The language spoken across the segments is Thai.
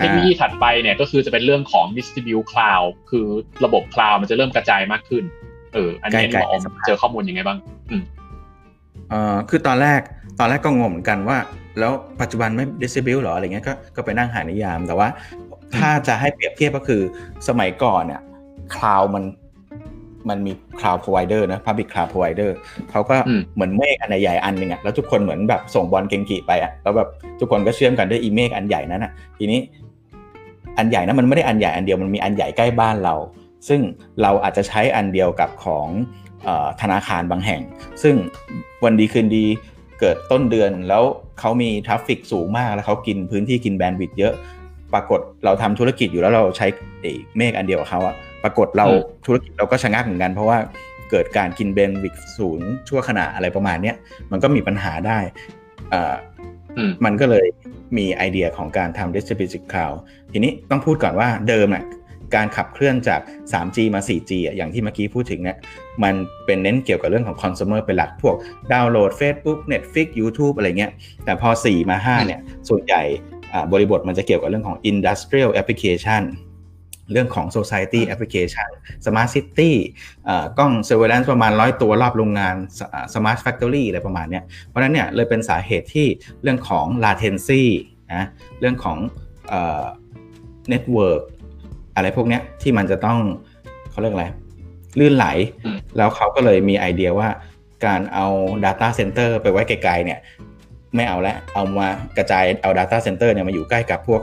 เทคโนโลยีถัดไปเนี่ยก็คือจะเป็นเรื่องของ distribute cloud คือระบบ cloud มันจะเริ่มกระจายมากขึ้น เออ อันนี้หมออมเจอข้อมูลยังไงบ้าง อืมเอ่อคือตอนแรกตอนแรกก็งงเหมือนกันว่า แล้วปัจจุบันไม่ distribute หรออะไรเงี้ยก็ก็ไปนั่งหานิยาม แต่ว่าถ้าจะให้เปรียบเทียบก็คือสมัยก่อนเนี่ย cloud มันมันมี cloud provider นะ public cloud provider เขาก็เหมือนเมฆอันใหญ่อันหนึ่งอะแล้วทุกคนเหมือนแบบส่งบอลเกงกีไปอะแล้วแบบทุกคนก็เชื่อมกันด้วยไอ้เมฆอันใหญ่นั้นอะทีนี้ อันใหญ่นั้นมันไม่ได้อันใหญ่อันเดียวมันมีอันใหญ่ใกล้บ้านเรา ซึ่งเราอาจจะใช้อันเดียวกับของธนาคารบางแห่ง ซึ่งวันดีคืนดีเกิดต้นเดือนแล้วเขามี traffic สูงมากแล้วเขากินพื้นที่กิน bandwidth เยอะปรากฏเราทำธุรกิจอยู่แล้วเราใช้เมฆอันเดียวกับเขาอะปรากฏเราธุรกิจเราก็ชะงักเหมือนกัน เพราะว่าเกิดการกิน bandwidth สูงชั่วขณะอะไรประมาณนี้มันก็มีปัญหาได้อ่า มันก็เลยมีไอเดียของการทำ distributed cloud ทีนี้ต้องพูดก่อนว่าเดิมน่ะการขับเคลื่อนจาก 3G มา 4G อะอย่างที่เมื่อกี้พูดถึงเนี่ยมันเป็นเน้นเกี่ยวกับเรื่องของคอน sumer เป็นหลักพวกดาวน์โหลด Facebook Netflix YouTube อะไรเงี้ย แต่พอ 4 มา 5 เนี่ย ส่วนใหญ่บริบทมันจะเกี่ยวกับเรื่องของ industrial application เรื่องของ society application smart city กล้อง surveillance ประมาณร้อยตัวรอบโรงงาน smart factory อะไรประมาณนี้เพราะนั้นเนี่ยเลยเป็นสาเหตุที่เรื่องของ latency นะเรื่องของ network อะไรพวกนี้ที่มันจะต้องเขาเรียกอะไร ลื่นไหล แล้วเขาก็เลยมีไอเดียว่าการเอา Data Center ไปไว้ไกลๆเนี่ยไม่เอาแล้วเอามากระจายเอา Data Center เนี่ยมาอยู่ใกล้กับพวก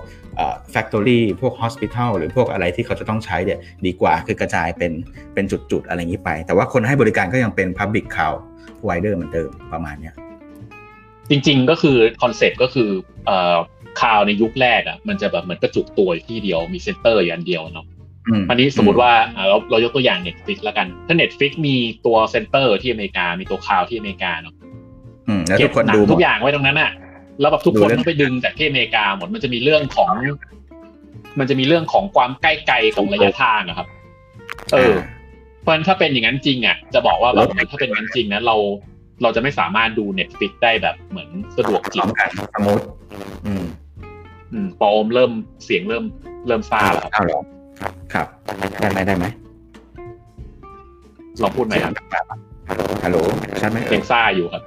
แฟคทอรี่พวกฮอสพิทอลหรือพวกอะไรที่เขาจะต้องใช้เนี่ยดีกว่าคือกระจายเป็นเป็นจุดๆ อะไรอย่างนี้ไป แต่ว่าคนให้บริการก็ยังเป็น Public Cloud Provider เหมือนเดิมประมาณเนี้ยจริงๆก็คือ concept ก็คือเอ่อ cloud ในยุคแรกอะมันจะแบบเหมือนกระจุกตัวอยู่ที่เดียวมี center อย่างเดียวเนาะอันนี้สมมติว่าเราเรายกตัวอย่าง Netflix แล้วกัน ถ้า Netflix มีตัว center ที่อเมริกา มีตัว cloud ที่อเมริกาเนาะเก็บหนังทุกอย่างไว้ตรงนั้นอะ แล้วแบบทุกคนต้องไปดึงจากที่อเมริกาหมดมันจะมีเรื่องของ มันจะมีเรื่องของความใกล้ไกลของระยะทางอะครับ เออ เพราะฉะนั้นถ้าเป็นอย่างนั้นจริงอะจะบอกว่าแบบถ้าเป็นอย่างนั้นจริงนะเราเราจะไม่สามารถดูเน็ตฟิกได้แบบเหมือนสะดวกจริงสมมติอืม อืมปอมเริ่มเสียงเริ่ม เริ่มซาแล้วครับครับได้ไหมได้ไหมลองพูดไหมครับฮัลโหลชัดไหมยังซ่าอยู่ครับ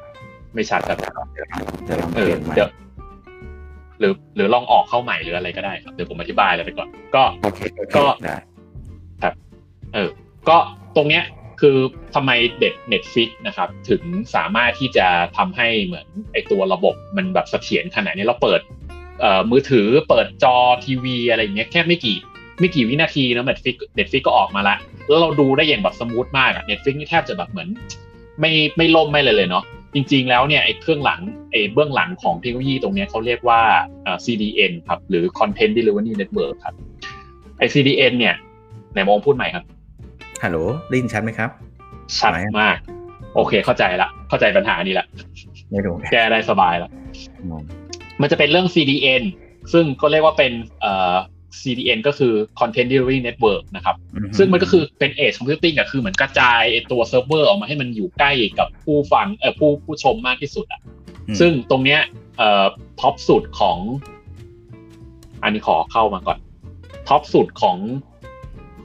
ไม่ชัดครับเเดี๋ยวลองเปลี่ยนใหม่หรือหรือลองออกเข้าใหม่หรืออะไรก็ได้ครับเดี๋ยวผมอธิบายอะไรไปก่อน ก็ก็ครับ เออ ก็ตรงเนี้ยคือทำไม Netflix นะครับ ถึงสามารถที่จะทำให้เหมือนไอตัวระบบมันแบบเสถียรขนาดนี้เราเปิดเอ่อมือถือเปิดจอทีวีอะไรอย่างเงี้ยแค่ไม่กี่ไม่กี่วินาทีนะ Netflix Netflix ก็ออกมาละแล้วเราดูได้อย่างแบบ smooth มากอะ Netflix นี่แทบจะแบบเหมือน ไม่ไม่ล่มไม่เลยเลยเนาะ จริงๆ แล้วเนี่ยไอ้เครื่องหลังไอ้เบื้องหลังของเทคโนโลยีตรงนี้เขาเรียกว่า CDN ครับหรือ Content Delivery Network ครับไอ้ CDN เนี่ยไหนมองพูดใหม่ครับฮัลโหลได้ยินชัดไหมครับชัดมาก โอเคเข้าใจละเข้าใจปัญหานี้ละไม่รู้แก้ได้สบายละมันจะเป็นเรื่อง CDN ซึ่งก็เรียกว่าเป็นเอ่อ CDN ก็คือ Content Delivery Network นะครับ ซึ่งมันก็คือเป็น Edge Computing อะคือเหมือนกระจายตัวเซิร์ฟเวอร์ออกมาให้มันอยู่ใกล้กับผู้ฟังเอ่อผู้ผู้ชมมากที่สุดอะซึ่งตรงเนี้ยเอ่อท็อปสุดของ อันนี้ขอเข้ามาก่อน ท็อปสุดของ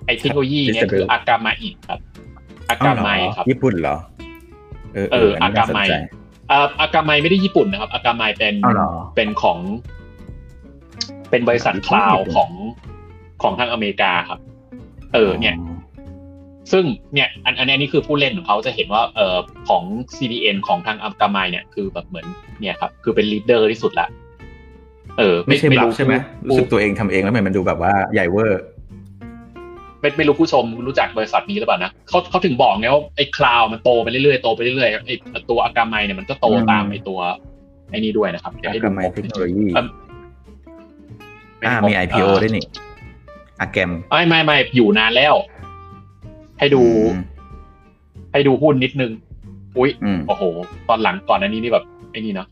ไอเทคโนโลยีเนี่ยคือ Akamai ครับ Akamai ครับญี่ปุ่นเหรอ เออเออ Akamai Akamai ไม่ได้ญี่ปุ่นนะครับ Akamai เป็นเป็นของ เป็นบริษัท cloud ของของทางอเมริกาครับ เออเนี่ย ซึ่งเนี่ย อันอันนี้คือผู้เล่นของเขาจะเห็นว่าเออของ CDN ของทาง Akamai เนี่ยคือแบบเหมือนเนี่ยครับ คือเป็น leader ที่สุดละเออ ไม่ใช่ไม่รู้ใช่ไหมรู้สึกตัวเองทำเองแล้วมันดูแบบว่าใหญ่เวอร์ไม่ไม่รู้ผู้ชมรู้จักบริษัทนี้หรือเปล่านะเขาเขาถึงบอกไงว่าไอ้ cloud มันโตไปเรื่อยๆโตไปเรื่อยๆไอ้ตัว Akamai เนี่ยมันก็โตตามไอ้ตัวไอ้นี้ด้วยนะครับเดี๋ยวให้ดูเทคโนโลยี อ่ามี IPO ด้วยนี่อาแกมไม่ไม่ไม่อยู่นานแล้ว ให้ดู ให้ดูหุ้นนิดนึง อุ้ยโอ้โห ตอนหลังก่อนอันนี้นี่แบบไอ้นี่เนาะ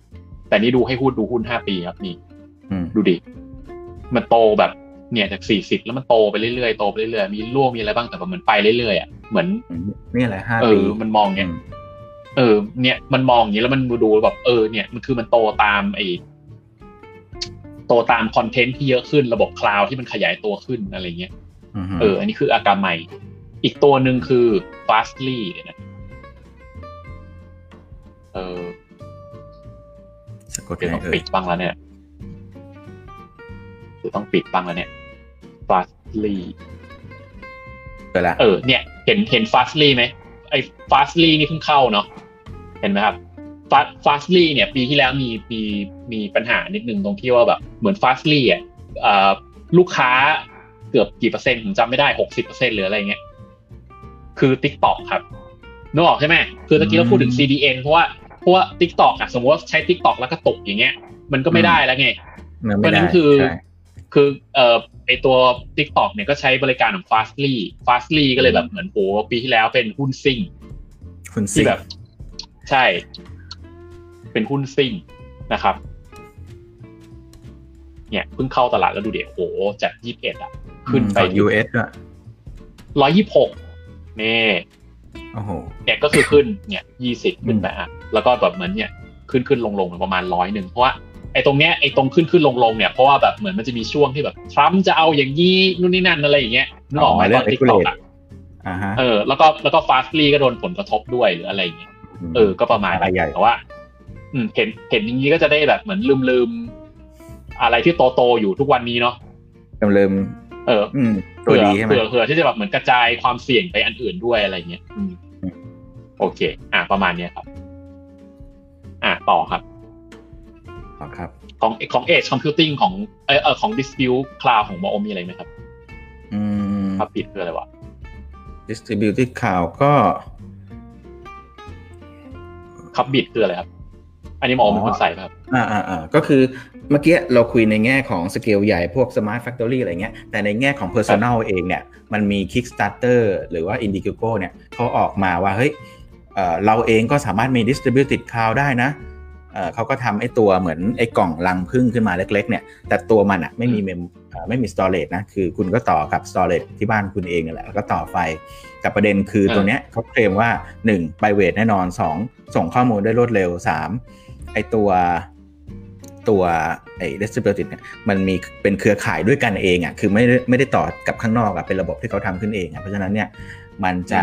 แต่นี่ดูให้หุ้นดูหุ้นห้าปีครับนี่ดูดิ มันโตแบบเนี่ยจากสี่สิบแล้วมันโตไปเรื่อยๆโตไปเรื่อยๆมีร่วงมีอะไรบ้างแต่แบบเหมือนไปเรื่อยๆอะเหมือนนี่อะไรห้าปีมันมองเนี่ยเออ เนี่ยมันมองอย่างนี้แล้วมันดูแบบเออเนี่ยมันคือมันโตตามไอ โตตามคอนเทนต์ที่เยอะขึ้นระบบคลาวด์ที่มันขยายตัวขึ้นอะไรเงี้ยอือฮึเออ อันนี้คืออากาไมอีกตัวหนึ่งคือ fastly เนี่ยนะเออสะกดเดี๋ยวไงต้องเอ่ปิยดบ้างแล้วเนี่ยเดี๋ยวต้องปิดบ้างแล้วเนี่ย fastly เกิดละเออเนี่ย เห็นเห็น fastly ไหมไอ้ fastly นี่เพิ่งเข้าเนาะเห็นไหมครับ Fast- fastly เนี่ย ปีที่แล้วมีมีมีปัญหานิดนึงตรงที่ว่าแบบเหมือน fastly อะเอ่อลูกค้าเกือบกี่เปอร์เซ็นต์ผมจำไม่ได้หกสิบเปอร์เซ็นต์หรืออะไรเงี้ยคือ TikTok ครับนึกออกใช่ไหมคือตะกี้เราพูดถึง CDN เพราะว่าเพราะว่า TikTok อะสมมติว่าใช้ TikTok แล้วก็ตกอย่างเงี้ย มันก็ไม่ได้แล้วไงมันเพไม่ราะฉะได้นั้นคือใช่คือเอ่อไอตัว TikTok เนี่ยก็ใช้บริการของ Fastly Fastly ก็เลยแบบเหมือนโหปีที่แล้วเป็นหุ้นซิ่งคุณซิที่แบบ ใช่ เป็นหุ้นซิ่งนะครับเนี่ยเพิ่งเข้าตลาดแล้วดูเดี๋ยวโหจากยี่สิบเอ็ดอะ ขึ้นไปของ US ด้วยร้อยยี่หกนี่โอ้โหเนี่ยก็คือขึ้นเนี่ยยี่สิบขึ้นไปอะแล้วก็แบบเหมือนเนี่ยขึ้นขึ้นลงลงประมาณร้อยหนึ่งเพราะว่าไอ้ตรงเนี้ยไอ้ตรงขึ้นขึ้นลงลงเนี่ยเพราะว่าแบบเหมือนมันจะมีช่วงที่แบบทรัมป์จะเอาอย่างนี้นู่นนี่นั่นอะไรอย่างเงี้ยนึกออกไหมอ๋อตเรื่ออนงติ๊กต็อก regulate อะอ่าฮะเออ แล้วก็แล้วก็ฟาสลีก็โดนผลกระทบด้วยหรืออะไรอย่างเงี้ยเออ ก็ประมาณอะไรใหญ่แต่ว่าอืม เห็นเห็นอย่างนี้ก็จะได้แบบเหมือนลืมลืมอะไรที่โตโตๆอยู่ทุกวันนี้เนาะจำเริมเอออืมตัวเผื่อดีใช่ไหมเผื่อเผื่อที่จะแบบเหมือนกระจายความเสี่ยงไปอันอื่นด้วยอะไรเงี้ยอืมอืมโอเค อะประมาณเนี้ยครับ อะต่อครับอ๋อครับ ของของ Edge Computing ของเออเออของ Dispute Cloud ของ m อมีอะไรไหมครับ อืมครับปิดคืออะไรวะ distributed cloud ก็ครับบิดคืออะไรครับ อันนี้หมอเป็นคนใส่ป่ะครับอ่าอ่าอ่าก็คือเมื่อกี้เราคุยในแง่ของสเกลใหญ่พวก Smart Factory อะไรเงี้ย แต่ในแง่ของ Personal เองเนี่ย มันมี Kickstarter หรือว่า Indiegogo เนี่ยเขาออกมาว่าเฮ้ยเอ่อเราเองก็สามารถมี Distributed Cloud ได้นะเอ่อเขาก็ทำไอ้ตัวเหมือนไอ้กล่องลังพึ่งขึ้นมาเล็ก ๆ เนี่ย แต่ตัวมันอะไม่มีเมมเอ่อไม่มี storage นะ คือคุณก็ต่อกับ storage ที่บ้านคุณเองนั่นแหละแล้วก็ต่อไฟ แต่ประเด็นคือตัวเนี้ยเขาเคลมว่า1ไปเวทแน่นอน 2 ส่งข้อมูลได้รวดเร็ว 3 ไอตัวตัวไอ้ distributed เนี่ยมันมีเป็นเครือข่ายด้วยกันเองอะคือไม่ได้ไม่ได้ต่อกับข้างนอกอะเป็นระบบที่เขาทำขึ้นเองอะเพราะฉะนั้นเนี่ยมันจะ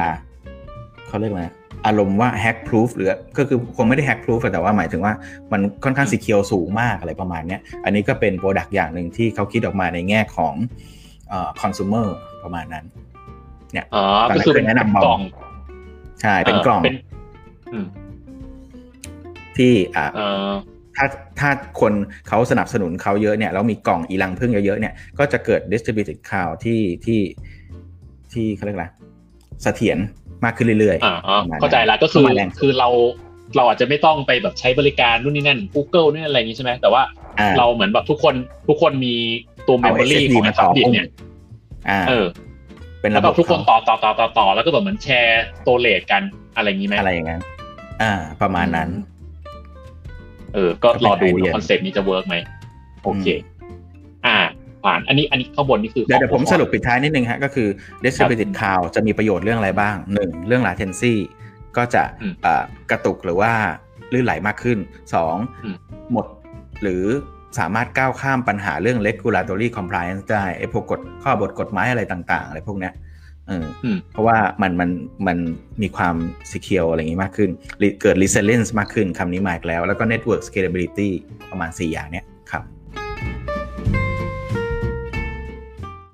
เขาเรียกว่าอารมณ์ว่า hack proof หรือก็คือคงไม่ได้ hack proof แต่ว่าหมายถึงว่ามันค่อนข้าง secure สูงมากอะไรประมาณเนี้ยอันนี้ก็เป็น product อย่างหนึ่งที่เขาคิดออกมาในแง่ของเอ่อ consumer ประมาณนั้น เนี่ยอ๋อก็คือเป็นแนะนำกล่องใช่เป็นกล่องเป็นอืม ที่อ่าเออถ้าถ้าคนเขาสนับสนุนเขาเยอะเนี่ยแล้วมีกล่องอีลังพึ่งเยอะๆเนี่ยก็จะเกิด distributed cloud ที่ที่ที่เขาเรียกอะไรเสถียรมากขึ้นเรื่อยอ่าอ๋อประมาณนั้นเข้าใจละก็คือประมาณนั้นคือเราเราอาจจะไม่ต้องไปแบบใช้บริการนู่นนี่นั่น Google นี่นอะไรอย่างนี้ใช่ไหมแต่ว่าอ่าเราเหมือนแบบทุกคนทุกคนมีตัวเมมเอาโมรี SSD ของมาต่อบิดเนี่ยอ่าเออ เป็นแล้ระวบแบบบทุกคนเขาต่อต่อต่อต่อต่อแล้วก็แบบเหมือนแชร์ตัวเลทกันอะไรอย่างนี้ไหมอะไรอย่างนั้นอ่า ประมาณนั้น เออ ก็รอดูก็เป็นไอเดีย concept นี้จะ work ไหมโอเค อ่า ผ่านอันนี้อันนี้ข้างบนนี่คือเดี๋ยวเดี๋ยวผมขอสรุปปิดท้ายนิดนึงฮะ ก็คือ distributed cloud จะมีประโยชน์เรื่องอะไรบ้างหนึ่งเรื่อง latency ก็จะอืมเอ่อกระตุกหรือว่าลื่นไหลมากขึ้นสองอืมหมดหรือสามารถก้าวข้ามปัญหาเรื่อง regulatory compliance ได้ไอ้พวกกฎข้อบทกฎหมายอะไรต่างๆอะไรพวกเนี้ย เอออมเพราะว่ามันมันมันมีความ secure อะไรอย่างนี้มากขึ้น เกิด resilience มากขึ้นคำนี้มาอีกแล้ว แล้วก็ network scalability ประมาณ 4 อย่างเนี้ยครับ